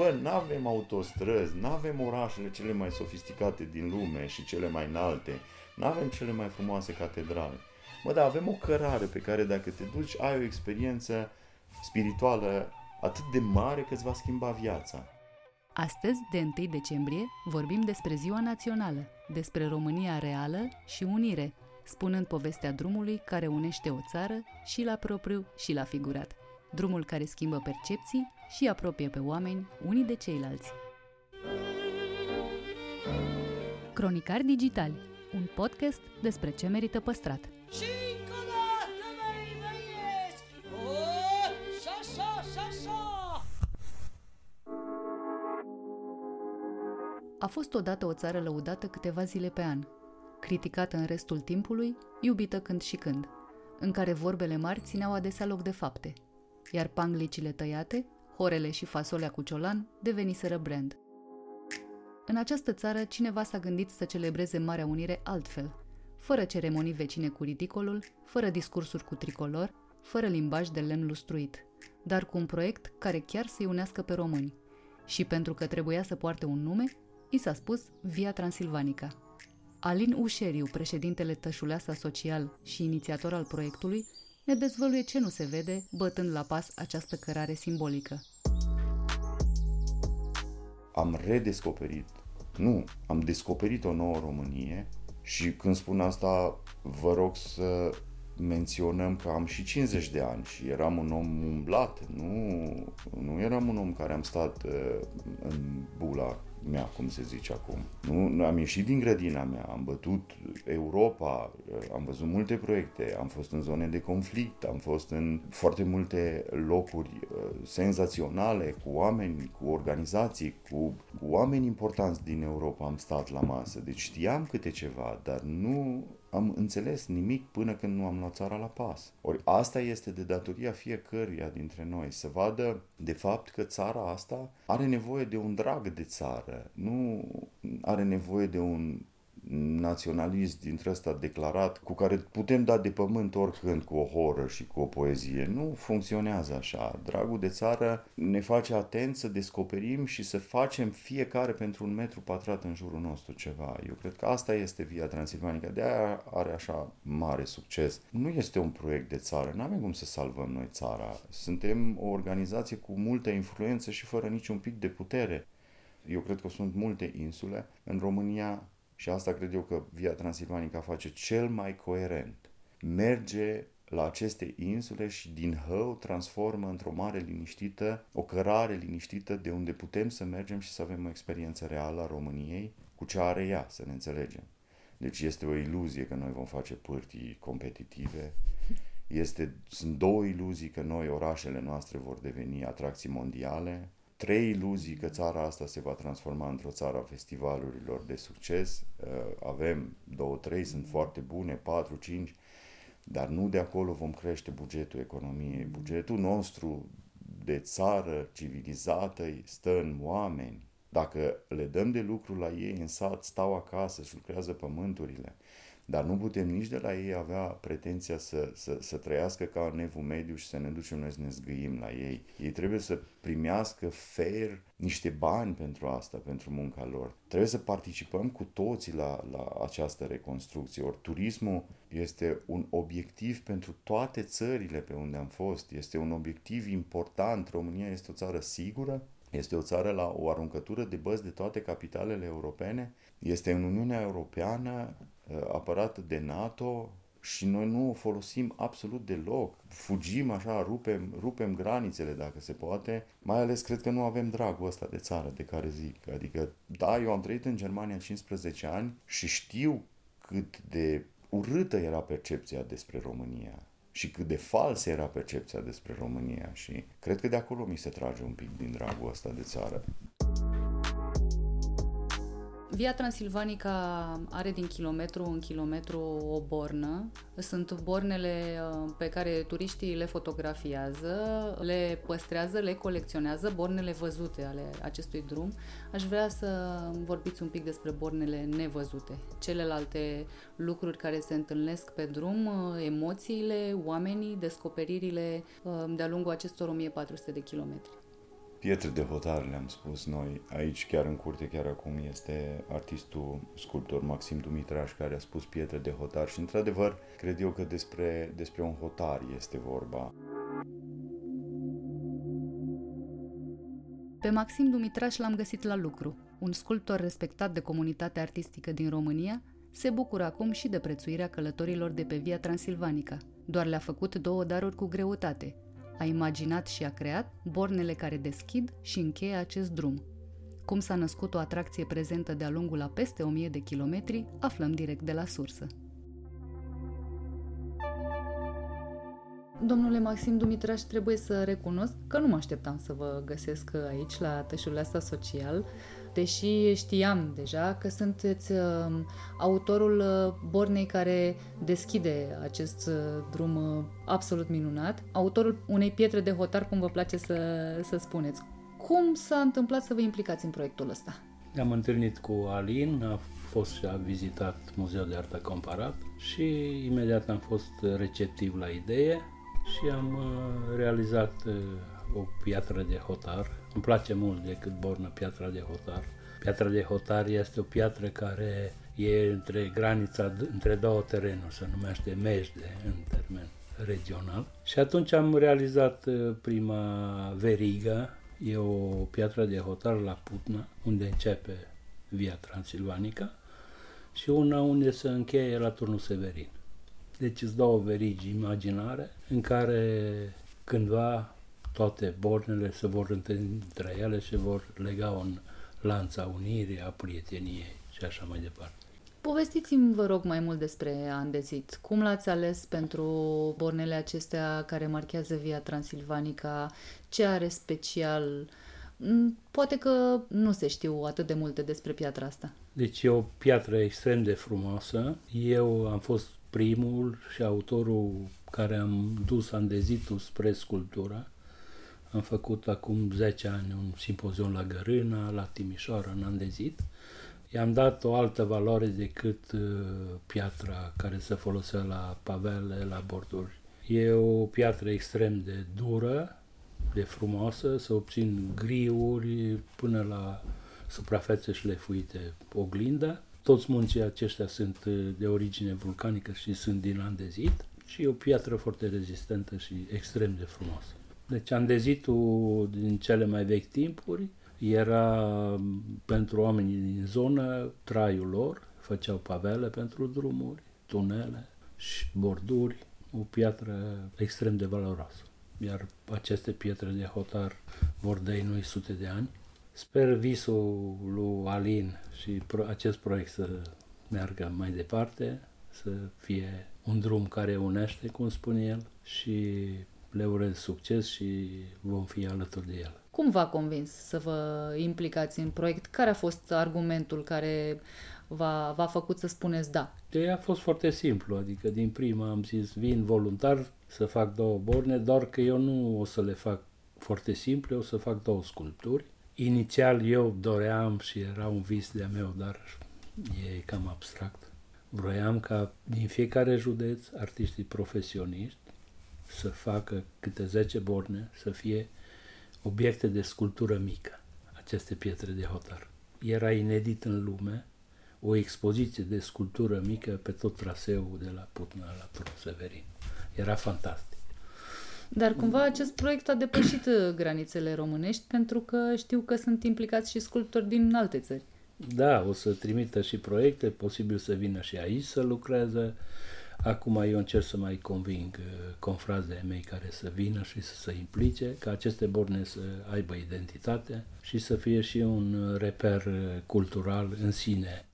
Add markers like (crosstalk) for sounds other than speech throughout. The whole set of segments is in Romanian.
Bă, nu avem autostrăzi, nu avem orașele cele mai sofisticate din lume și cele mai înalte, nu avem cele mai frumoase catedrale. Bă, dar avem o cărare pe care dacă te duci ai o experiență spirituală atât de mare că îți va schimba viața. Astăzi, de 1 decembrie, vorbim despre Ziua Națională, despre România reală și unire, spunând povestea drumului care unește o țară și la propriu și la figurat. Drumul care schimbă percepții și apropie pe oameni unii de ceilalți. Cronicar Digitali, un podcast despre ce merită păstrat. Și încă o dată, băi, băieți! O, șa, șa, șa, șa! A fost odată o țară lăudată câteva zile pe an, criticată în restul timpului, iubită când și când, în care vorbele mari țineau adesea loc de fapte, iar panglicile tăiate, horele și fasolea cu ciolan deveniseră brand. În această țară, cineva s-a gândit să celebreze Marea Unire altfel, fără ceremonii vecine cu ridicolul, fără discursuri cu tricolor, fără limbaj de lemn lustruit, dar cu un proiect care chiar să-i unească pe români. Și pentru că trebuia să poarte un nume, i s-a spus Via Transilvanica. Alin Ușeriu, președintele Tășuleasa Social și inițiator al proiectului, ne dezvăluie ce nu se vede, bătând la pas această cărare simbolică. Am redescoperit, nu, am descoperit o nouă Românie și când spun asta, vă rog să menționăm că am și 50 de ani și eram un om umblat, nu, nu eram un om care am stat uh, în bula mea, cum se zice acum. Nu, am ieșit din grădina mea, am bătut Europa, am văzut multe proiecte, am fost în zone de conflict, am fost în foarte multe locuri uh, senzaționale, cu oameni, cu organizații, cu, cu oameni importanți din Europa am stat la masă. Deci știam câte ceva, dar nu am înțeles nimic până când nu am luat țara la pas. Ori asta este de datoria fiecăruia dintre noi, să vadă de fapt că țara asta are nevoie de un drag de țară, nu are nevoie de un naționalist dintre ăsta declarat cu care putem da de pământ oricând cu o horă și cu o poezie. Nu funcționează așa. Dragul de țară ne face atent să descoperim și să facem fiecare pentru un metru pătrat în jurul nostru ceva. Eu cred că asta este Via Transilvanica. De aia are așa mare succes. Nu este un proiect de țară. Nu avem cum să salvăm noi țara. Suntem o organizație cu multă influență și fără niciun pic de putere. Eu cred că sunt multe insule. În România și asta cred eu că Via Transilvanica face cel mai coerent. Merge la aceste insule și din hău transformă într-o mare liniștită, o cărare liniștită de unde putem să mergem și să avem o experiență reală a României cu ce are ea, să ne înțelegem. Deci este o iluzie că noi vom face pârtii competitive. Este, sunt două iluzii că noi, orașele noastre, vor deveni atracții mondiale trei iluzii că țara asta se va transforma într-o țară a festivalurilor de succes. Uh, avem două, trei, sunt foarte bune, patru, cinci, dar nu de acolo vom crește bugetul economiei. Bugetul nostru de țară civilizată stă în oameni. Dacă le dăm de lucru la ei în sat, stau acasă și lucrează pământurile. Dar nu putem nici de la ei avea pretenția să, să, să trăiască ca în evul mediu și să ne ducem noi să ne zgâim la ei. Ei trebuie să primească fair niște bani pentru asta, pentru munca lor. Trebuie să participăm cu toții la, la această reconstrucție. Ori turismul este un obiectiv pentru toate țările pe unde am fost. Este un obiectiv important. România este o țară sigură, este o țară la o aruncătură de băzi de toate capitalele europene. Este în Uniunea Europeană uh, apărată de NATO și noi nu o folosim absolut deloc. Fugim așa, rupem, rupem granițele dacă se poate. Mai ales cred că nu avem dragul ăsta de țară de care zic. Adică, da, eu am trăit în Germania 15 ani și știu cât de urâtă era percepția despre România și cât de falsă era percepția despre România și cred că de acolo mi se trage un pic din dragul ăsta de țară. Via Transilvanica are din kilometru în kilometru o bornă. Sunt bornele uh, pe care turiștii le fotografiază, le păstrează, le colecționează, bornele văzute ale acestui drum. Aș vrea să vorbiți un pic despre bornele nevăzute, celelalte lucruri care se întâlnesc pe drum, uh, emoțiile, oamenii, descoperirile uh, de-a lungul acestor 1400 de kilometri. Pietre de hotar le-am spus noi. Aici, chiar în curte, chiar acum, este artistul, sculptor Maxim Dumitraș, care a spus pietre de hotar și, într-adevăr, cred eu că despre, despre un hotar este vorba. Pe Maxim Dumitraș l-am găsit la lucru. Un sculptor respectat de comunitatea artistică din România se bucură acum și de prețuirea călătorilor de pe Via Transilvanica. Doar le-a făcut două daruri cu greutate. A imaginat și a creat bornele care deschid și încheie acest drum. Cum s-a născut o atracție prezentă de-a lungul a peste 1000 de kilometri, aflăm direct de la sursă. Domnule Maxim Dumitraș, trebuie să recunosc că nu mă așteptam să vă găsesc aici, la tășul ăsta social, deși știam deja că sunteți uh, autorul uh, bornei care deschide acest uh, drum uh, absolut minunat, autorul unei pietre de hotar, cum vă place să, să spuneți. Cum s-a întâmplat să vă implicați în proiectul ăsta? Ne-am întâlnit cu Alin, a fost și a vizitat Muzeul de Artă Comparat și imediat am fost receptiv la idee și am uh, realizat uh, o piatră de hotar. Îmi place mult decât bornă piatra de hotar. Piatra de hotar este o piatră care e între granița, între două terenuri, se numește Mejde în termen regional. Și atunci am realizat uh, prima verigă, e o piatră de hotar la Putna, unde începe Via Transilvanica, și una unde se încheie la Turnul Severin. Deci îți dau o verigi imaginare în care cândva toate bornele se vor întâlni între ele și vor lega un lanț a unirii, a prieteniei și așa mai departe. Povestiți-mi, vă rog, mai mult despre Andezit. Cum l-ați ales pentru bornele acestea care marchează Via Transilvanica? Ce are special? Mm, poate că nu se știu atât de multe despre piatra asta. Deci e o piatră extrem de frumoasă. Eu am fost primul și autorul care am dus andezitul spre sculptură. Am făcut acum 10 ani un simpozion la Gărâna, la Timișoara, în Andezit. I-am dat o altă valoare decât uh, piatra care se folosea la pavele, la borduri. E o piatră extrem de dură, de frumoasă, să obțin griuri până la suprafețe șlefuite oglindă toți munții aceștia sunt uh, de origine vulcanică și sunt din andezit și e o piatră foarte rezistentă și extrem de frumoasă. Deci andezitul din cele mai vechi timpuri era um, pentru oamenii din zonă traiul lor, făceau pavele pentru drumuri, tunele și borduri, o piatră extrem de valoroasă. Iar aceste pietre de hotar vor dăinui sute de ani Sper visul lui Alin și pro- acest proiect să meargă mai departe, să fie un drum care unește, cum spune el, și le urez succes și vom fi alături de el. Cum v-a convins să vă implicați în proiect? Care a fost argumentul care v-a, v-a făcut să spuneți da? De a fost foarte simplu, adică din prima am zis vin voluntar să fac două borne, doar că eu nu o să le fac foarte simple, o să fac două sculpturi Inițial eu doream și era un vis de-a meu, dar e cam abstract. Vroiam ca din fiecare județ artiștii profesioniști să facă câte 10 borne, să fie obiecte de sculptură mică, aceste pietre de hotar. Era inedit în lume o expoziție de sculptură mică pe tot traseul de la Putna la Tron Severin. Era fantastic. Dar cumva acest proiect a depășit uh, granițele românești pentru că știu că sunt implicați și sculptori din alte țări. Da, o să trimită și proiecte, posibil să vină și aici să lucreze. Acum eu încerc să mai conving uh, confrazii mei care să vină și să se implice, ca aceste borne să aibă identitate și să fie și un reper uh, cultural în sine.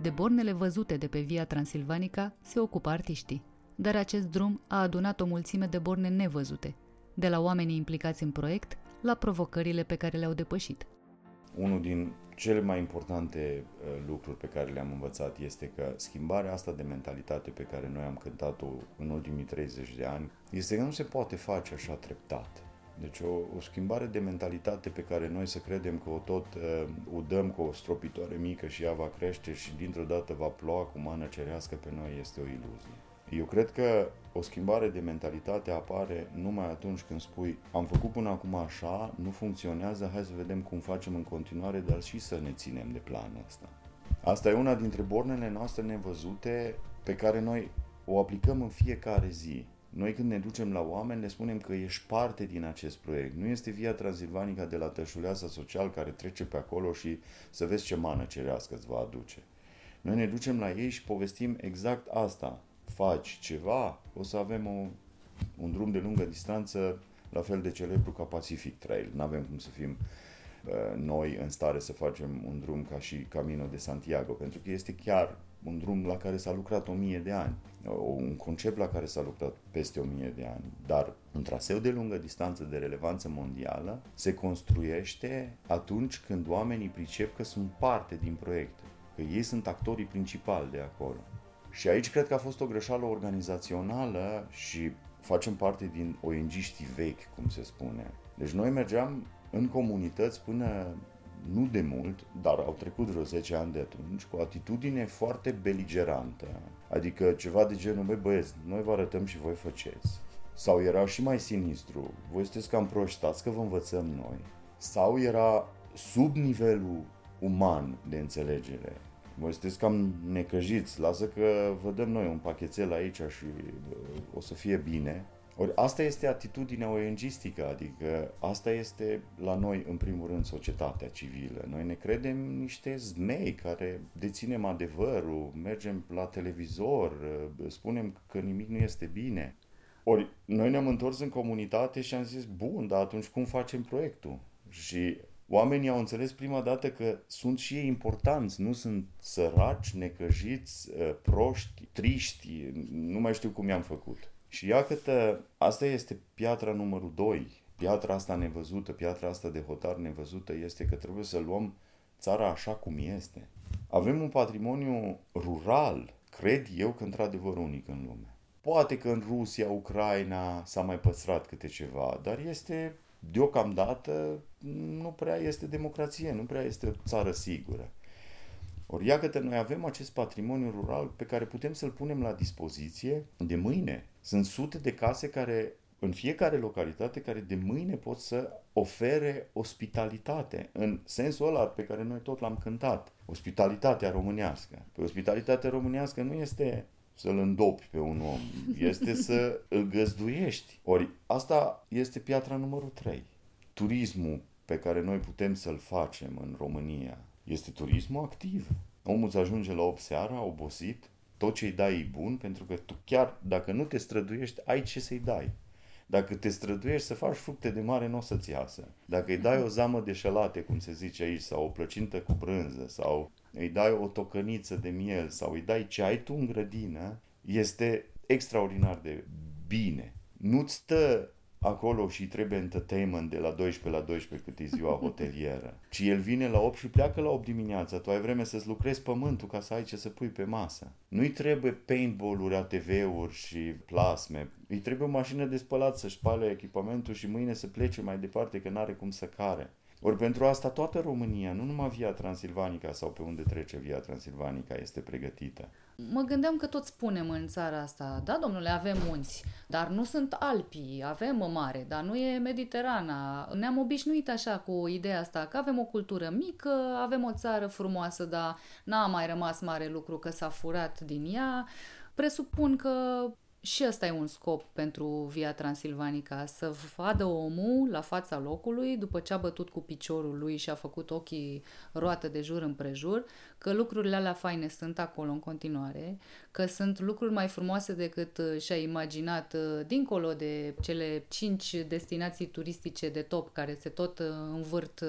De bornele văzute de pe Via Transilvanica se ocupă artiștii dar acest drum a adunat o mulțime de borne nevăzute, de la oamenii implicați în proiect la provocările pe care le-au depășit. Unul din cele mai importante uh, lucruri pe care le-am învățat este că schimbarea asta de mentalitate pe care noi am cântat-o în ultimii 30 de ani este că nu se poate face așa treptat. Deci o, o schimbare de mentalitate pe care noi să credem că o tot uh, udăm cu o stropitoare mică și ea va crește și dintr-o dată va ploua cu mană cerească pe noi este o iluzie. Eu cred că o schimbare de mentalitate apare numai atunci când spui am făcut până acum așa, nu funcționează, hai să vedem cum facem în continuare, dar și să ne ținem de planul ăsta. Asta e una dintre bornele noastre nevăzute pe care noi o aplicăm în fiecare zi. Noi când ne ducem la oameni le spunem că ești parte din acest proiect. Nu este via transilvanica de la tășuleasa social care trece pe acolo și să vezi ce mană cerească îți va aduce. Noi ne ducem la ei și povestim exact asta. Faci ceva, o să avem o, un drum de lungă distanță la fel de celebru ca Pacific Trail. Nu avem cum să fim uh, noi în stare să facem un drum ca și Camino de Santiago, pentru că este chiar un drum la care s-a lucrat o mie de ani, un concept la care s-a lucrat peste o mie de ani, dar un traseu de lungă distanță de relevanță mondială se construiește atunci când oamenii pricep că sunt parte din proiect, că ei sunt actorii principali de acolo. Și aici cred că a fost o greșeală organizațională și facem parte din ong vechi, cum se spune. Deci noi mergeam în comunități până nu de mult, dar au trecut vreo 10 ani de atunci, cu o atitudine foarte beligerantă. Adică ceva de genul, băi băieți, noi vă arătăm și voi faceți. Sau era și mai sinistru, voi sunteți cam proști, stați că vă învățăm noi. Sau era sub nivelul uman de înțelegere. Voi sunteți cam necăjiți, lasă că vă dăm noi un pachetel aici și o să fie bine. Ori asta este atitudinea ONG-stică, adică asta este la noi, în primul rând, societatea civilă. Noi ne credem niște zmei care deținem adevărul, mergem la televizor, spunem că nimic nu este bine. Ori noi ne-am întors în comunitate și am zis, bun, dar atunci cum facem proiectul? Și oamenii au înțeles prima dată că sunt și ei importanți, nu sunt săraci, necăjiți, proști, triști, nu mai știu cum i-am făcut. Și iată, asta este piatra numărul 2. Piatra asta nevăzută, piatra asta de hotar nevăzută este că trebuie să luăm țara așa cum este. Avem un patrimoniu rural, cred eu că într-adevăr unic în lume. Poate că în Rusia, Ucraina s-a mai păstrat câte ceva, dar este deocamdată nu prea este democrație, nu prea este o țară sigură. Ori iată noi avem acest patrimoniu rural pe care putem să-l punem la dispoziție de mâine. Sunt sute de case care în fiecare localitate care de mâine pot să ofere ospitalitate, în sensul ăla pe care noi tot l-am cântat, ospitalitatea românească. Pe ospitalitatea românească nu este să-l îndopi pe un om, este să îl găzduiești. Ori asta este piatra numărul 3. Turismul pe care noi putem să-l facem în România, este turismul activ. Omul îți ajunge la 8 seara, obosit, tot ce îi dai e bun, pentru că tu chiar dacă nu te străduiești, ai ce să-i dai. Dacă te străduiești să faci fructe de mare, nu o să-ți iasă. Dacă îi dai o zamă de șelate, cum se zice aici, sau o plăcintă cu brânză, sau îi dai o tocăniță de miel, sau îi dai ce ai tu în grădină, este extraordinar de bine. Nu-ți stă acolo și trebuie entertainment de la 12 la 12 cât e ziua (laughs) hotelieră. Ci el vine la 8 și pleacă la 8 dimineața. Tu ai vreme să-ți lucrezi pământul ca să ai ce să pui pe masă. Nu-i trebuie paintball-uri, ATV-uri și plasme. Îi trebuie o mașină de spălat să-și spale echipamentul și mâine să plece mai departe că n-are cum să care. Ori pentru asta toată România, nu numai Via Transilvanica sau pe unde trece Via Transilvanica, este pregătită. Mă gândeam că tot spunem în țara asta, da, domnule, avem munți, dar nu sunt Alpii, avem o mare, dar nu e Mediterana. Ne-am obișnuit așa cu ideea asta, că avem o cultură mică, avem o țară frumoasă, dar n-a mai rămas mare lucru că s-a furat din ea. Presupun că și ăsta e un scop pentru Via Transilvanica, să vadă omul la fața locului, după ce a bătut cu piciorul lui și a făcut ochii roată de jur împrejur, că lucrurile alea faine sunt acolo în continuare, că sunt lucruri mai frumoase decât uh, și-a imaginat uh, dincolo de cele cinci destinații turistice de top care se tot uh, învârt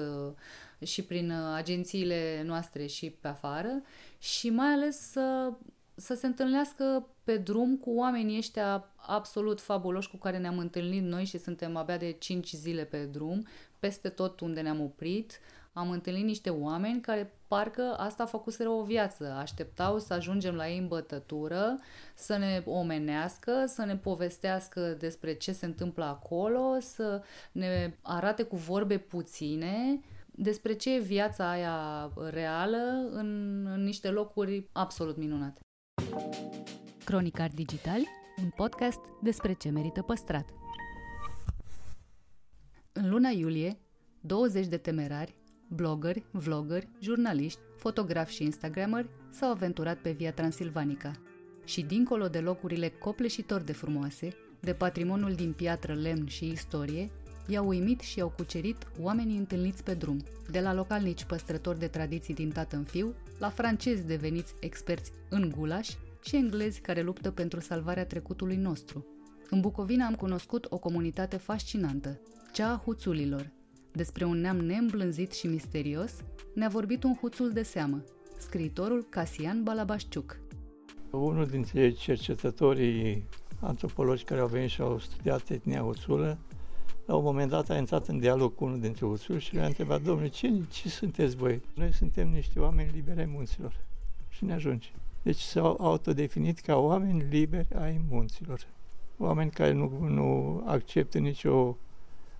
și prin agențiile noastre și pe afară și mai ales să să se întâlnească pe drum cu oamenii ăștia absolut fabuloși cu care ne-am întâlnit noi și suntem abia de 5 zile pe drum, peste tot unde ne-am oprit, am întâlnit niște oameni care parcă asta a făcut o viață. Așteptau să ajungem la ei în bătătură, să ne omenească, să ne povestească despre ce se întâmplă acolo, să ne arate cu vorbe puține despre ce e viața aia reală în, în niște locuri absolut minunate. Cronicar Digitali, un podcast despre ce merită păstrat. În luna iulie, 20 de temerari, blogări, vloggeri, jurnaliști, fotografi și instagrameri s-au aventurat pe via Transilvanica. Și dincolo de locurile copleșitor de frumoase, de patrimoniul din piatră, lemn și istorie, i-au uimit și i-au cucerit oamenii întâlniți pe drum, de la localnici păstrători de tradiții din tată în fiu, la francezi deveniți experți în gulaș și englezi care luptă pentru salvarea trecutului nostru. În Bucovina am cunoscut o comunitate fascinantă, cea a huțulilor. Despre un neam neîmblânzit și misterios ne-a vorbit un huțul de seamă, scriitorul Casian Balabașciuc. Unul dintre cercetătorii antropologi care au venit și au studiat etnia huțulă, la un moment dat a intrat în dialog cu unul dintre huțuli și le-a întrebat, domnule, ce, ce sunteți voi? Noi suntem niște oameni liberi ai munților. Și ne ajunge. Deci s-au autodefinit ca oameni liberi ai munților. Oameni care nu, nu acceptă nicio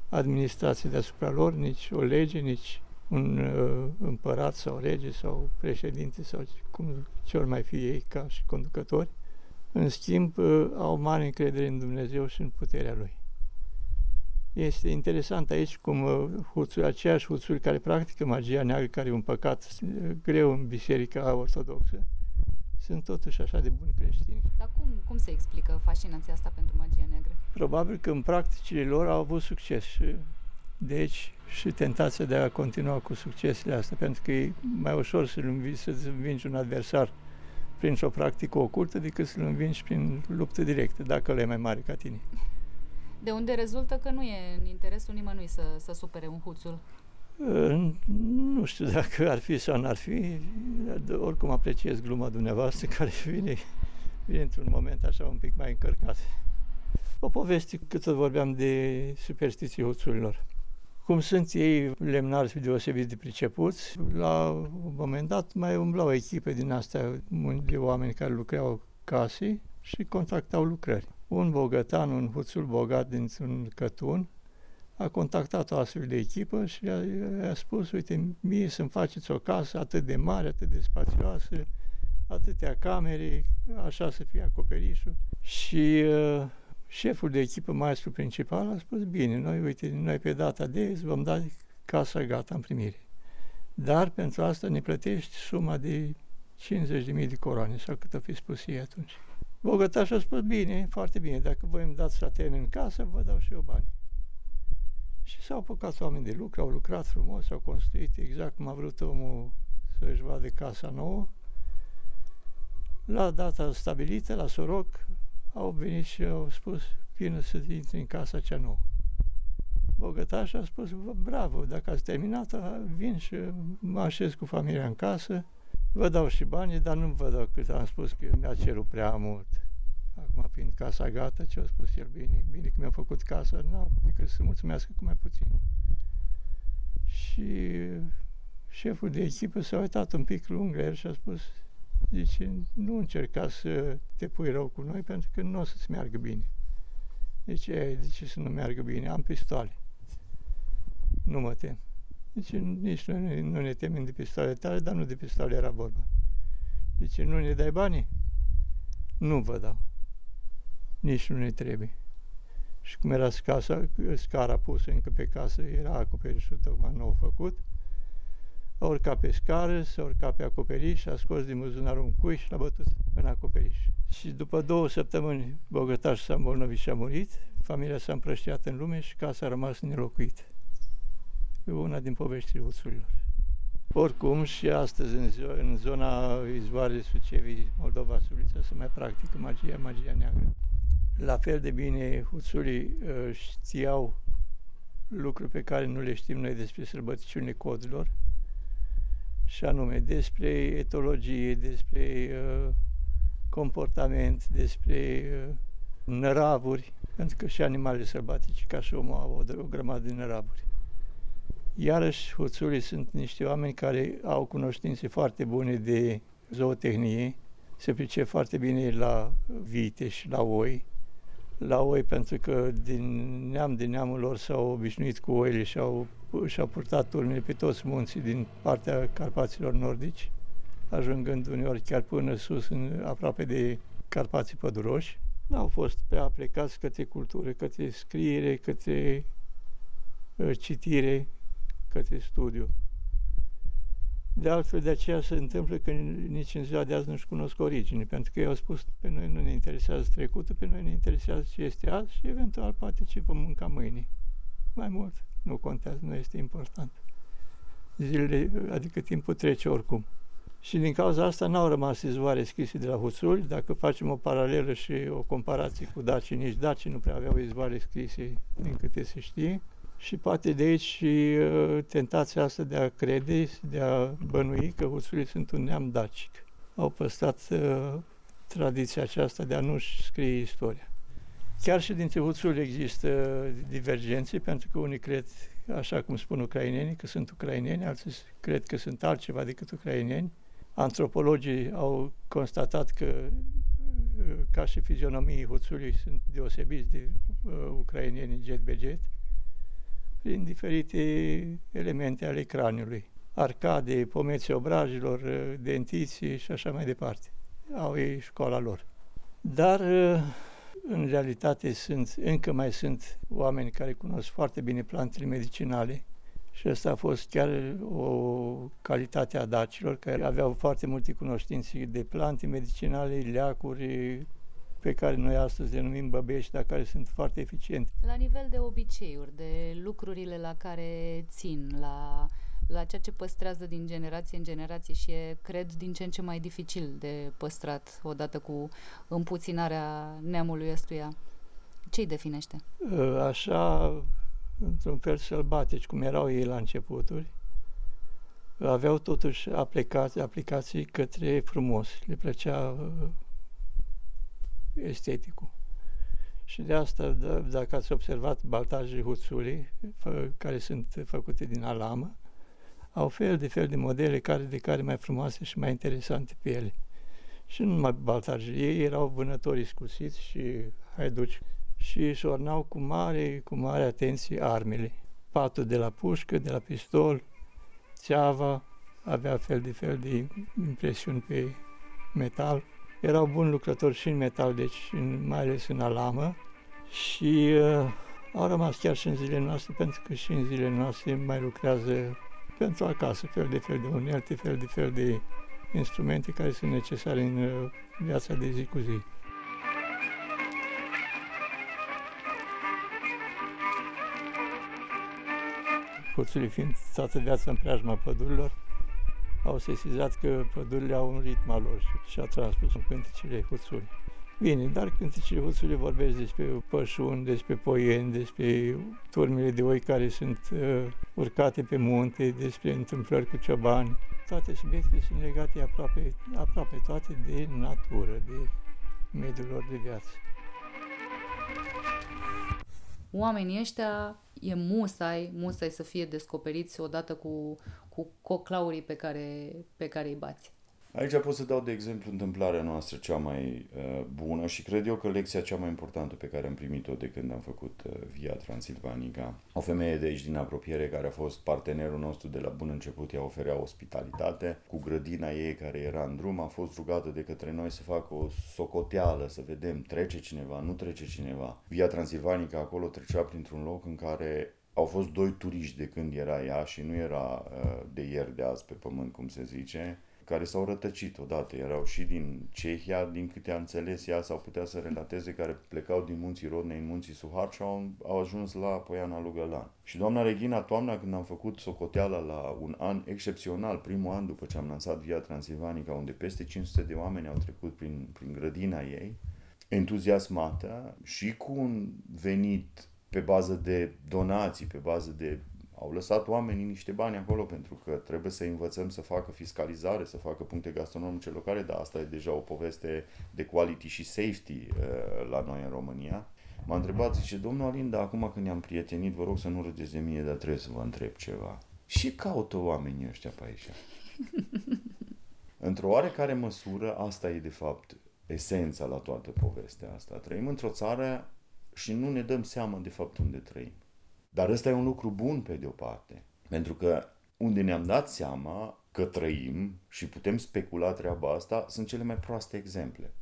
administrație deasupra lor, nici o lege, nici un uh, împărat sau rege sau președinte sau cum ce ori mai fi ei ca și conducători. În schimb, uh, au mare încredere în Dumnezeu și în puterea Lui. Este interesant aici cum uh, huțuri, aceiași huțuri care practică magia neagră, care e un păcat uh, greu în biserica ortodoxă, sunt totuși așa de buni creștini. Dar cum, cum se explică fascinația asta pentru magia neagră? Probabil că în practicile lor au avut succes și deci și tentația de a continua cu succesele astea, pentru că e mai ușor să-l învingi, să învingi un adversar printr-o practică ocultă decât să-l învingi prin luptă directă, dacă le e mai mare ca tine. De unde rezultă că nu e în interesul nimănui să, să supere un huțul? Nu știu dacă ar fi sau n-ar fi, oricum apreciez gluma dumneavoastră care vine, vine într-un moment așa un pic mai încărcat. O poveste cât vorbeam de superstiții huțurilor. Cum sunt ei lemnari deosebit de pricepuți, la un moment dat mai umblau echipe din astea de oameni care lucrau case și contractau lucrări. Un bogătan, un huțul bogat dintr-un cătun, a contactat o astfel de echipă și a, a spus, uite, mie să-mi faceți o casă atât de mare, atât de spațioasă, atâtea camere, așa să fie acoperișul. Și uh, șeful de echipă, maestru principal, a spus, bine, noi, uite, noi pe data de îți vom da casa gata în primire. Dar pentru asta ne plătești suma de 50.000 de coroane, sau cât a fi spus ei atunci. Bogătaș a spus, bine, foarte bine, dacă voi îmi dați să în casă, vă dau și eu bani. Și s-au apucat oameni de lucru, au lucrat frumos, au construit exact cum a vrut omul să-și vadă casa nouă. La data stabilită, la Soroc, au venit și au spus, vină să intri în casa cea nouă. Bogătaș a spus, bravo, dacă ați terminat, vin și mă așez cu familia în casă, vă dau și banii, dar nu vă dau cât am spus că mi-a cerut prea mult. Acum fiind casa gata, ce a spus el, bine, bine că mi-a făcut casa, nu, decât să mulțumească cu mai puțin. Și șeful de echipă s-a uitat un pic lung la el și a spus, zice, nu încerca să te pui rău cu noi pentru că nu o să-ți meargă bine. Deci, de ce să nu meargă bine? Am pistoale. Nu mă tem. Deci nici noi nu ne temem de pistoale tale, dar nu de pistoale era vorba. Deci nu ne dai banii? Nu vă dau nici nu ne trebuie. Și cum era casa, scara pusă încă pe casă, era acoperișul tocmai nou făcut, a urcat pe scară, s-a urcat pe acoperiș, a scos din buzunar un cuiș și l-a bătut în acoperiș. Și după două săptămâni, bogătașul s-a îmbolnăvit și a murit, familia s-a împrăștiat în lume și casa a rămas nelocuită. E una din poveștile uțurilor. Oricum și astăzi în, zo- în zona izvoarele Sucevii, Moldova, Sulița, se mai practică magia, magia neagră. La fel de bine, huțurii uh, știau lucruri pe care nu le știm noi despre sărbăticiunile codilor, și anume despre etologie, despre uh, comportament, despre uh, năravuri, pentru că și animalele sălbatice, ca și omul, au o, o grămadă de năravuri. Iarăși, huțurii sunt niște oameni care au cunoștințe foarte bune de zootehnie, se pricep foarte bine la vite și la oi, la oi pentru că din neam din neamul lor s-au obișnuit cu oile și au, și-au purtat turmele pe toți munții din partea Carpaților nordici, ajungând uneori chiar până sus, în, aproape de Carpații Păduroși, n-au fost prea plecați către cultură, către scriere, către uh, citire, către studiu. De altfel, de aceea se întâmplă că nici în ziua de azi nu-și cunosc origine, pentru că ei au spus pe noi nu ne interesează trecutul, pe noi ne interesează ce este azi și eventual poate ce vom mânca mâine. Mai mult nu contează, nu este important. Zilele, adică timpul trece oricum. Și din cauza asta n-au rămas izvoare scrise de la Huțul. Dacă facem o paralelă și o comparație cu dacii, nici dacii nu prea aveau izvoare scrise din câte se știe. Și poate de aici și uh, tentația asta de a crede, de a bănui că Huțulii sunt un neam dacic. Au păstrat uh, tradiția aceasta de a nu-și scrie istoria. Chiar și dintre Huțuli există divergențe, pentru că unii cred, așa cum spun ucrainenii, că sunt ucraineni, alții cred că sunt altceva decât ucraineni. Antropologii au constatat că ca și fizionomii Huțului sunt deosebiți de uh, ucraineni jet be jet prin diferite elemente ale craniului. Arcade, pomeții obrajilor, dentiții și așa mai departe. Au ei școala lor. Dar în realitate sunt, încă mai sunt oameni care cunosc foarte bine plantele medicinale și asta a fost chiar o calitate a dacilor care aveau foarte multe cunoștințe de plante medicinale, leacuri, pe care noi astăzi le numim băbești, dar care sunt foarte eficiente. La nivel de obiceiuri, de lucrurile la care țin, la, la ceea ce păstrează din generație în generație și e, cred, din ce în ce mai dificil de păstrat odată cu împuținarea neamului ăstuia. Ce-i definește? Ă, așa, într-un fel sălbatici, cum erau ei la începuturi, aveau totuși aplicații, aplicații către frumos. Le plăcea esteticul. Și de asta, dacă ați observat baltajele huțului, care sunt făcute din alamă, au fel de fel de modele care de care mai frumoase și mai interesante pe ele. Și nu numai baltajele, ei erau vânători scusiți și haiduci și își ornau cu mare, cu mare atenție armele. Patul de la pușcă, de la pistol, țeava, avea fel de fel de impresiuni pe metal erau buni lucrători și în metal, deci în, mai ales în alamă și uh, au rămas chiar și în zilele noastre, pentru că și în zilele noastre mai lucrează pentru acasă, fel de fel de unelte, fel de fel de instrumente care sunt necesare în uh, viața de zi cu zi. Hoțului fiind toată viața în preajma pădurilor, au sesizat că pădurile au un ritm al lor și, a transpus în cântecele huțului. Bine, dar cântecele huțului vorbesc despre pășuni, despre poieni, despre turmele de oi care sunt uh, urcate pe munte, despre întâmplări cu ciobani. Toate subiectele sunt legate aproape, aproape toate de natură, de mediul lor de viață. Oamenii ăștia e musai, musai să fie descoperiți odată cu, cu coclaurii pe care, pe care îi bați. Aici pot să dau de exemplu întâmplarea noastră cea mai uh, bună și cred eu că lecția cea mai importantă pe care am primit-o de când am făcut uh, Via Transilvanica. O femeie de aici din apropiere care a fost partenerul nostru de la bun început, ea oferea ospitalitate. Cu grădina ei care era în drum a fost rugată de către noi să facă o socoteală, să vedem trece cineva, nu trece cineva. Via Transilvanica acolo trecea printr-un loc în care au fost doi turiști de când era ea și nu era uh, de ieri de azi pe pământ, cum se zice, care s-au rătăcit odată. Erau și din Cehia, din câte a înțeles ea, sau putea să relateze, care plecau din munții Rodnei în munții Suhar și au, au ajuns la Poiana Lugălan. Și doamna Regina, toamna, când am făcut socoteala la un an excepțional, primul an după ce am lansat Via Transilvanica, unde peste 500 de oameni au trecut prin, prin grădina ei, entuziasmată și cu un venit pe bază de donații, pe bază de... Au lăsat oamenii niște bani acolo pentru că trebuie să învățăm să facă fiscalizare, să facă puncte gastronomice locale, dar asta e deja o poveste de quality și safety uh, la noi în România. M-a întrebat, zice, domnul Alinda, acum când ne-am prietenit, vă rog să nu râdeți de mine, dar trebuie să vă întreb ceva. Și caută oamenii ăștia pe aici? Într-o oarecare măsură, asta e de fapt esența la toată povestea asta. Trăim într-o țară și nu ne dăm seama de fapt unde trăim. Dar ăsta e un lucru bun pe de o parte, pentru că unde ne-am dat seama că trăim și putem specula treaba asta sunt cele mai proaste exemple.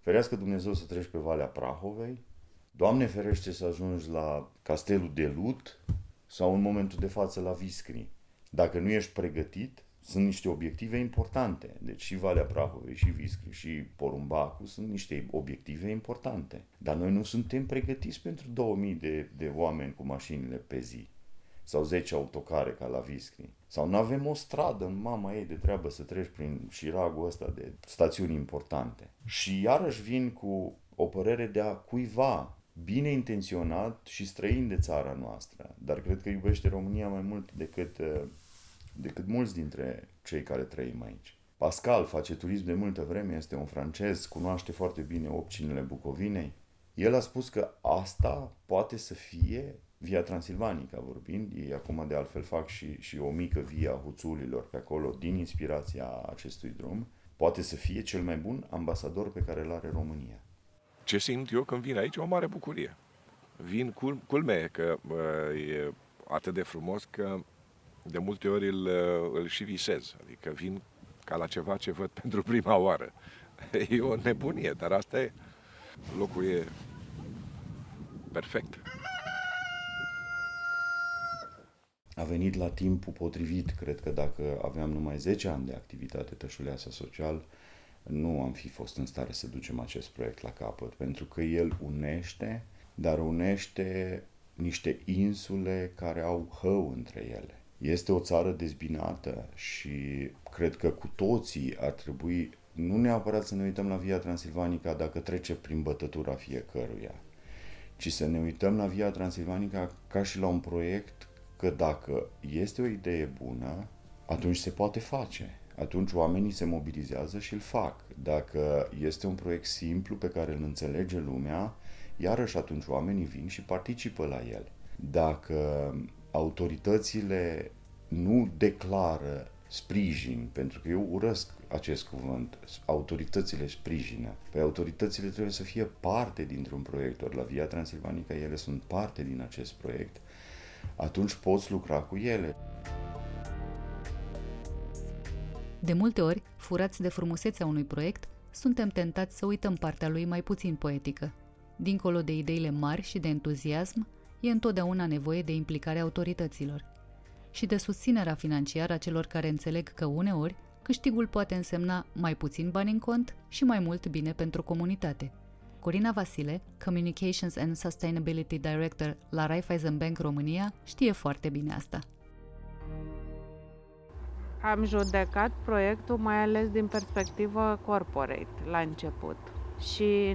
Ferească Dumnezeu să treci pe Valea Prahovei, Doamne ferește să ajungi la Castelul de Lut sau în momentul de față la Viscri. Dacă nu ești pregătit, sunt niște obiective importante. Deci și Valea Prahovei, și Viscri, și Porumbacu sunt niște obiective importante. Dar noi nu suntem pregătiți pentru 2000 de, de oameni cu mașinile pe zi. Sau 10 autocare ca la Viscri. Sau nu avem o stradă în mama ei de treabă să treci prin șiragul ăsta de stațiuni importante. Și iarăși vin cu o părere de a cuiva bine intenționat și străin de țara noastră, dar cred că iubește România mai mult decât, uh, decât mulți dintre cei care trăim aici. Pascal face turism de multă vreme, este un francez, cunoaște foarte bine opcinile Bucovinei. El a spus că asta poate să fie Via Transilvanica vorbind, ei acum de altfel fac și, și o mică via Huțulilor pe acolo din inspirația acestui drum, poate să fie cel mai bun ambasador pe care îl are România ce simt eu când vin aici, o mare bucurie. Vin, cul, culme că e atât de frumos că de multe ori îl, îl și visez. Adică vin ca la ceva ce văd (laughs) pentru prima oară. E o nebunie, dar asta e. Locul e perfect. A venit la timpul potrivit, cred că dacă aveam numai 10 ani de activitate tășuleasă social, nu am fi fost în stare să ducem acest proiect la capăt, pentru că el unește, dar unește niște insule care au hău între ele. Este o țară dezbinată și cred că cu toții ar trebui nu neapărat să ne uităm la Via Transilvanica dacă trece prin bătătura fiecăruia, ci să ne uităm la Via Transilvanica ca și la un proiect că dacă este o idee bună, atunci se poate face atunci oamenii se mobilizează și îl fac. Dacă este un proiect simplu pe care îl înțelege lumea, iarăși atunci oamenii vin și participă la el. Dacă autoritățile nu declară sprijin, pentru că eu urăsc acest cuvânt, autoritățile sprijină. Păi autoritățile trebuie să fie parte dintr-un proiect, ori la Via Transilvanica ele sunt parte din acest proiect, atunci poți lucra cu ele. De multe ori, furați de frumusețea unui proiect, suntem tentați să uităm partea lui mai puțin poetică. Dincolo de ideile mari și de entuziasm, e întotdeauna nevoie de implicarea autorităților și de susținerea financiară a celor care înțeleg că uneori câștigul poate însemna mai puțin bani în cont și mai mult bine pentru comunitate. Corina Vasile, Communications and Sustainability Director la Raiffeisen Bank România, știe foarte bine asta am judecat proiectul mai ales din perspectivă corporate la început. Și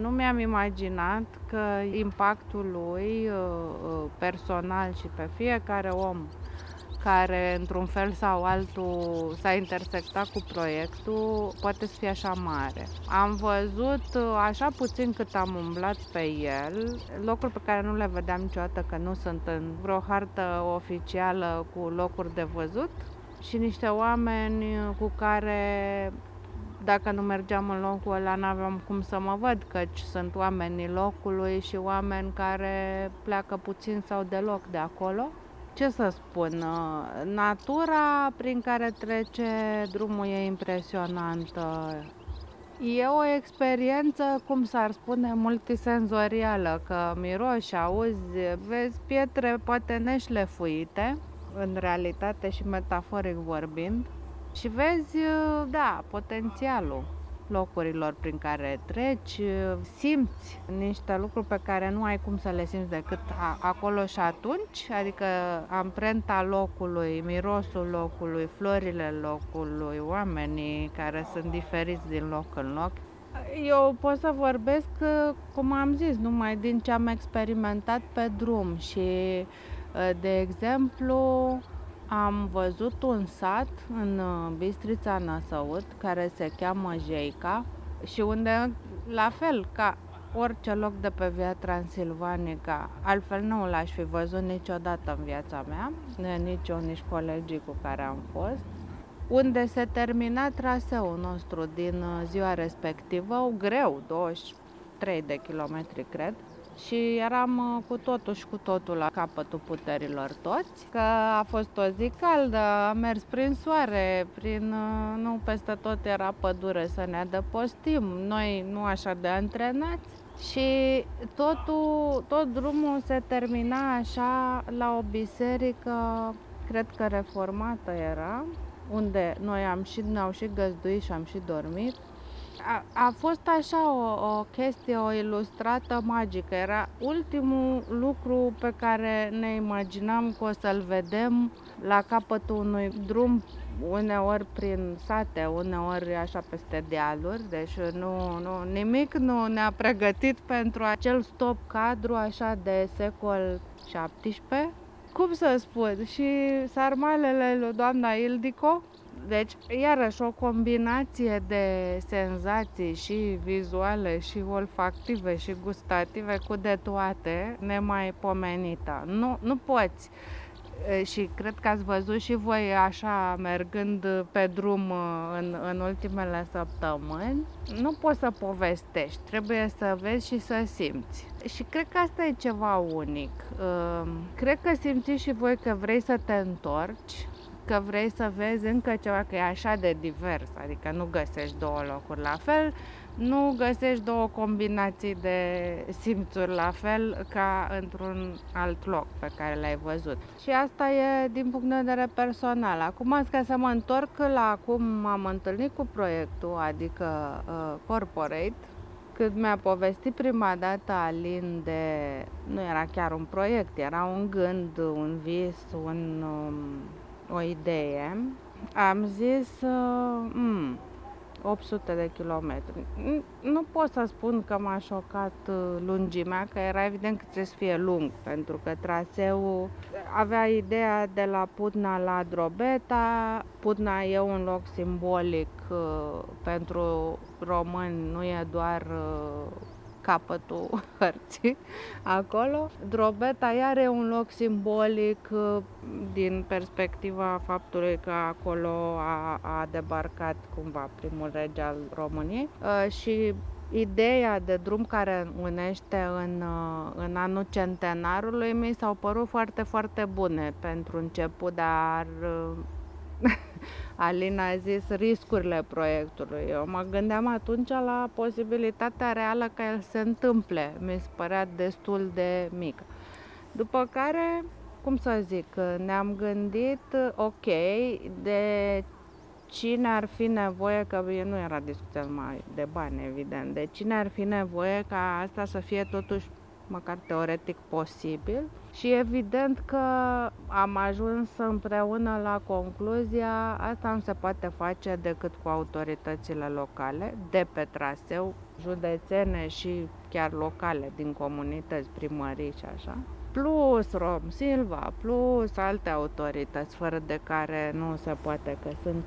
nu mi-am imaginat că impactul lui uh, uh, personal și pe fiecare om care într-un fel sau altul s-a intersectat cu proiectul poate să fie așa mare. Am văzut uh, așa puțin cât am umblat pe el, locuri pe care nu le vedeam niciodată că nu sunt în vreo hartă oficială cu locuri de văzut și niște oameni cu care dacă nu mergeam în locul ăla n-aveam cum să mă văd, căci sunt oamenii locului și oameni care pleacă puțin sau deloc de acolo. Ce să spun, natura prin care trece drumul e impresionantă. E o experiență, cum s-ar spune, multisenzorială, că miroși, auzi, vezi pietre poate neșlefuite, în realitate și metaforic vorbind și vezi, da, potențialul locurilor prin care treci, simți niște lucruri pe care nu ai cum să le simți decât acolo și atunci, adică amprenta locului, mirosul locului, florile locului, oamenii care sunt diferiți din loc în loc. Eu pot să vorbesc, cum am zis, numai din ce am experimentat pe drum și Uh, de exemplu, am văzut un sat în uh, Bistrița Năsăut care se cheamă Jeica și unde, la fel ca orice loc de pe Via Transilvanica, altfel nu l-aș fi văzut niciodată în viața mea, nici eu, nici colegii cu care am fost, unde se termina traseul nostru din uh, ziua respectivă, greu, 23 de kilometri, cred, și eram uh, cu totul și cu totul la capătul puterilor toți, că a fost o zi caldă, a mers prin soare, prin, uh, nu peste tot era pădure să ne adăpostim, noi nu așa de antrenați. Și totul, tot drumul se termina așa la o biserică, cred că reformată era, unde noi am și, ne-au și găzduit și am și dormit a, a fost așa o, o chestie, o ilustrată magică. Era ultimul lucru pe care ne imaginam că o să-l vedem la capătul unui drum uneori prin sate, uneori așa peste dealuri, deci nu, nu, nimic nu ne-a pregătit pentru acel stop cadru așa de secol 17. Cum să spun, și sarmalele lui doamna Ildico, deci, iarăși, o combinație de senzații și vizuale și olfactive și gustative cu de toate, nemaipomenită. Nu, nu poți și cred că ați văzut și voi așa mergând pe drum în, în ultimele săptămâni, nu poți să povestești, trebuie să vezi și să simți. Și cred că asta e ceva unic. Cred că simțiți și voi că vrei să te întorci, că vrei să vezi încă ceva, că e așa de divers, adică nu găsești două locuri la fel, nu găsești două combinații de simțuri la fel ca într-un alt loc pe care l-ai văzut. Și asta e din punct de vedere personal. Acum, ca să mă întorc la cum m-am întâlnit cu proiectul, adică uh, Corporate, când mi-a povestit prima dată Alin de... nu era chiar un proiect, era un gând, un vis, un... Um, o idee, am zis mm, 800 de kilometri. Nu pot să spun că m-a șocat uh, lungimea, că era evident că trebuie să fie lung, pentru că traseul avea ideea de la Putna la Drobeta. Putna e un loc simbolic uh, pentru români, nu e doar uh, capătul (laughs) hărții acolo. Drobeta iar e un loc simbolic uh, din perspectiva faptului că acolo a, a debarcat cumva primul rege al României uh, și ideea de drum care unește în, uh, în anul centenarului mi s-au părut foarte, foarte bune pentru început, dar (laughs) Alina a zis riscurile proiectului. Eu mă gândeam atunci la posibilitatea reală că el se întâmple. Mi se părea destul de mic. După care, cum să zic, ne-am gândit, ok, de cine ar fi nevoie, că nu era discuția mai de bani, evident, de cine ar fi nevoie ca asta să fie totuși măcar teoretic posibil și evident că am ajuns împreună la concluzia asta nu se poate face decât cu autoritățile locale de pe traseu, județene și chiar locale din comunități, primării și așa plus Rom Silva, plus alte autorități fără de care nu se poate, că sunt,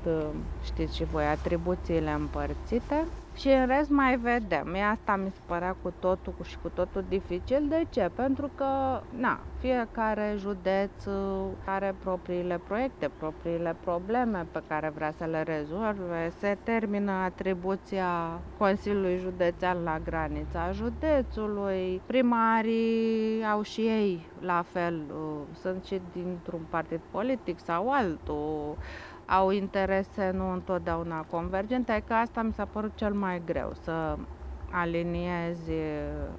știți și voi, atribuțiile împărțite. Și în rest mai vedem. Mie asta mi se părea cu totul și cu totul dificil. De ce? Pentru că, na, fiecare județ uh, are propriile proiecte, propriile probleme pe care vrea să le rezolve. Se termină atribuția Consiliului Județean la granița județului. Primarii au și ei la fel, uh, sunt și dintr-un partid politic sau altul au interese nu întotdeauna convergente, că asta mi s-a părut cel mai greu, să aliniezi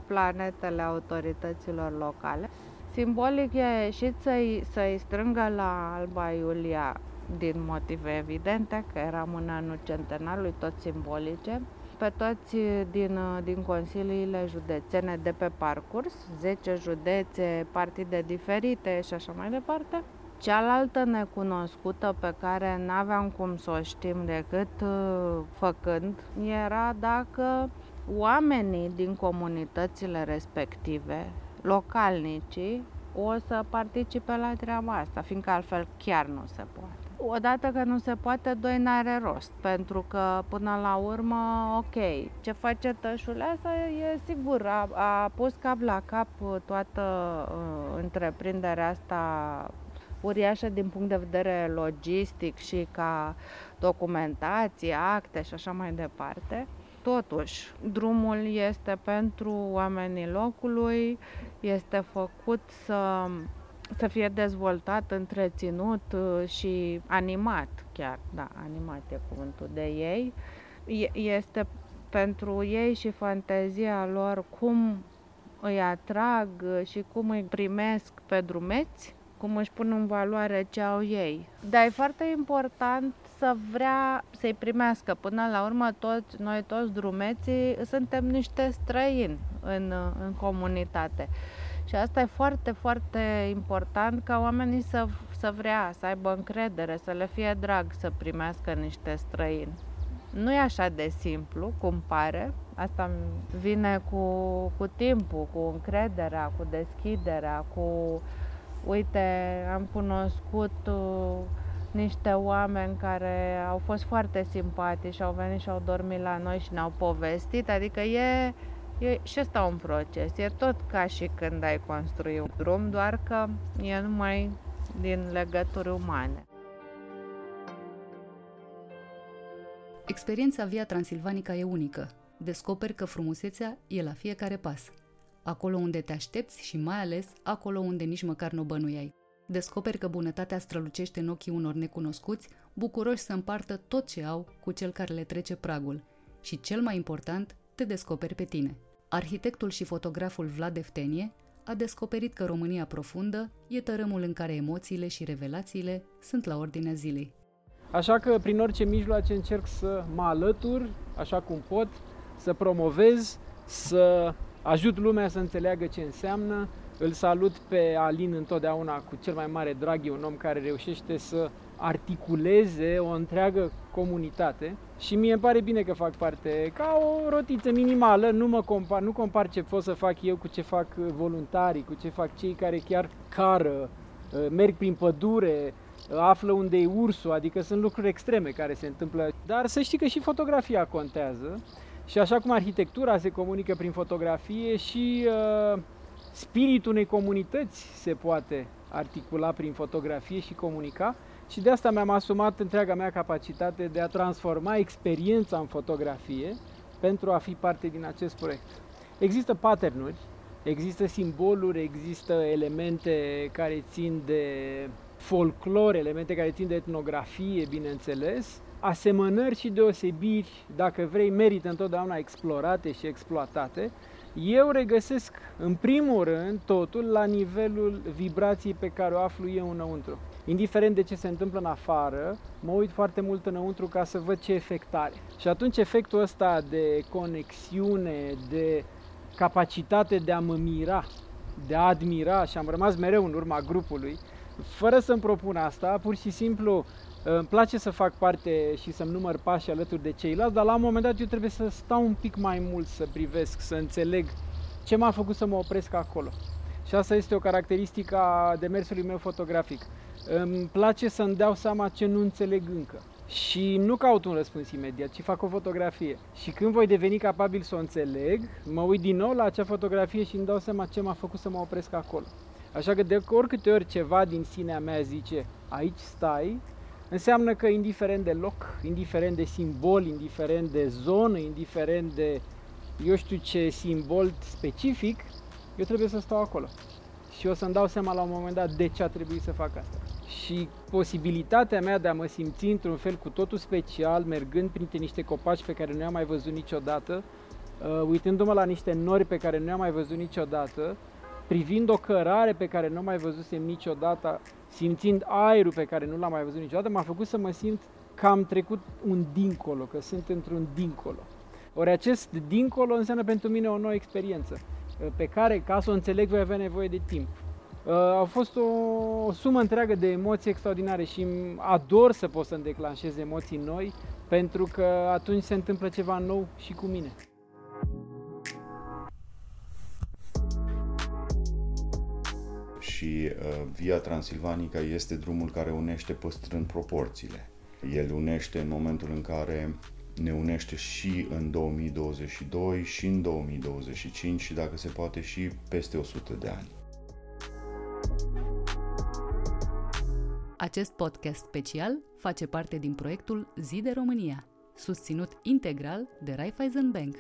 planetele autorităților locale. Simbolic e și să-i, să-i strângă la Alba Iulia din motive evidente, că eram în anul centenarului, tot simbolice, pe toți din, din consiliile județene de pe parcurs, 10 județe, partide diferite și așa mai departe, Cealaltă necunoscută pe care n-aveam cum să o știm decât uh, făcând era dacă oamenii din comunitățile respective, localnicii, o să participe la treaba asta, fiindcă altfel chiar nu se poate. Odată că nu se poate, doi n-are rost, pentru că până la urmă, ok, ce face asta e sigur, a, a pus cap la cap toată uh, întreprinderea asta uriașă din punct de vedere logistic și ca documentație, acte și așa mai departe. Totuși, drumul este pentru oamenii locului, este făcut să, să fie dezvoltat, întreținut uh, și animat chiar, da, animat e cuvântul de ei. Este pentru ei și fantezia lor cum îi atrag și cum îi primesc pe drumeți, cum își pun în valoare ce au ei. Dar e foarte important să vrea să-i primească. Până la urmă, toți, noi toți drumeții suntem niște străini în, în comunitate. Și asta e foarte, foarte important ca oamenii să, să vrea, să aibă încredere, să le fie drag să primească niște străini. Nu e așa de simplu cum pare, asta vine cu, cu timpul, cu încrederea, cu deschiderea, cu uite, am cunoscut uh, niște oameni care au fost foarte simpatici și au venit și au dormit la noi și ne-au povestit, adică e, e și ăsta un proces, e tot ca și când ai construi un drum, doar că e numai din legături umane. Experiența Via Transilvanica e unică. Descoperi că frumusețea e la fiecare pas. Acolo unde te aștepți și mai ales acolo unde nici măcar nu bănuiai. Descoperi că bunătatea strălucește în ochii unor necunoscuți, bucuroși să împartă tot ce au cu cel care le trece pragul. Și cel mai important, te descoperi pe tine. Arhitectul și fotograful Vlad Eftenie a descoperit că România profundă e tărâmul în care emoțiile și revelațiile sunt la ordinea zilei. Așa că prin orice mijloace încerc să mă alătur, așa cum pot, să promovez, să ajut lumea să înțeleagă ce înseamnă. Îl salut pe Alin întotdeauna cu cel mai mare drag, e un om care reușește să articuleze o întreagă comunitate și mie îmi pare bine că fac parte ca o rotiță minimală, nu mă compar, nu compar ce pot să fac eu cu ce fac voluntarii, cu ce fac cei care chiar cară, merg prin pădure, află unde e ursul, adică sunt lucruri extreme care se întâmplă. Dar să știi că și fotografia contează și așa cum arhitectura se comunică prin fotografie și uh, spiritul unei comunități se poate articula prin fotografie și comunica și de asta mi-am asumat întreaga mea capacitate de a transforma experiența în fotografie pentru a fi parte din acest proiect. Există patternuri, există simboluri, există elemente care țin de folclor, elemente care țin de etnografie, bineînțeles, asemănări și deosebiri, dacă vrei, merită întotdeauna explorate și exploatate. Eu regăsesc, în primul rând, totul la nivelul vibrației pe care o aflu eu înăuntru. Indiferent de ce se întâmplă în afară, mă uit foarte mult înăuntru ca să văd ce efect are. Și atunci efectul ăsta de conexiune, de capacitate de a mă mira, de a admira și am rămas mereu în urma grupului, fără să-mi propun asta, pur și simplu îmi place să fac parte și să-mi număr pași alături de ceilalți, dar la un moment dat eu trebuie să stau un pic mai mult să privesc, să înțeleg ce m-a făcut să mă opresc acolo. Și asta este o caracteristică a demersului meu fotografic. Îmi place să-mi dau seama ce nu înțeleg încă. Și nu caut un răspuns imediat, ci fac o fotografie. Și când voi deveni capabil să o înțeleg, mă uit din nou la acea fotografie și îmi dau seama ce m-a făcut să mă opresc acolo. Așa că de oricâte ori ceva din sinea mea zice aici stai, înseamnă că indiferent de loc, indiferent de simbol, indiferent de zonă, indiferent de eu știu ce simbol specific, eu trebuie să stau acolo. Și o să-mi dau seama la un moment dat de ce a trebuit să fac asta. Și posibilitatea mea de a mă simți într-un fel cu totul special, mergând printre niște copaci pe care nu am mai văzut niciodată, uh, uitându-mă la niște nori pe care nu am mai văzut niciodată, privind o cărare pe care nu mai văzusem niciodată, simțind aerul pe care nu l-am mai văzut niciodată, m-a făcut să mă simt că am trecut un dincolo, că sunt într-un dincolo. Ori acest dincolo înseamnă pentru mine o nouă experiență, uh, pe care, ca să o înțeleg, voi avea nevoie de timp. Uh, a fost o, o sumă întreagă de emoții extraordinare și ador să pot să-mi declanșez emoții noi, pentru că atunci se întâmplă ceva nou și cu mine. Și uh, Via Transilvanica este drumul care unește păstrând proporțiile. El unește în momentul în care ne unește și în 2022 și în 2025 și dacă se poate și peste 100 de ani. Acest podcast special face parte din proiectul Zi de România, susținut integral de Raiffeisen Bank.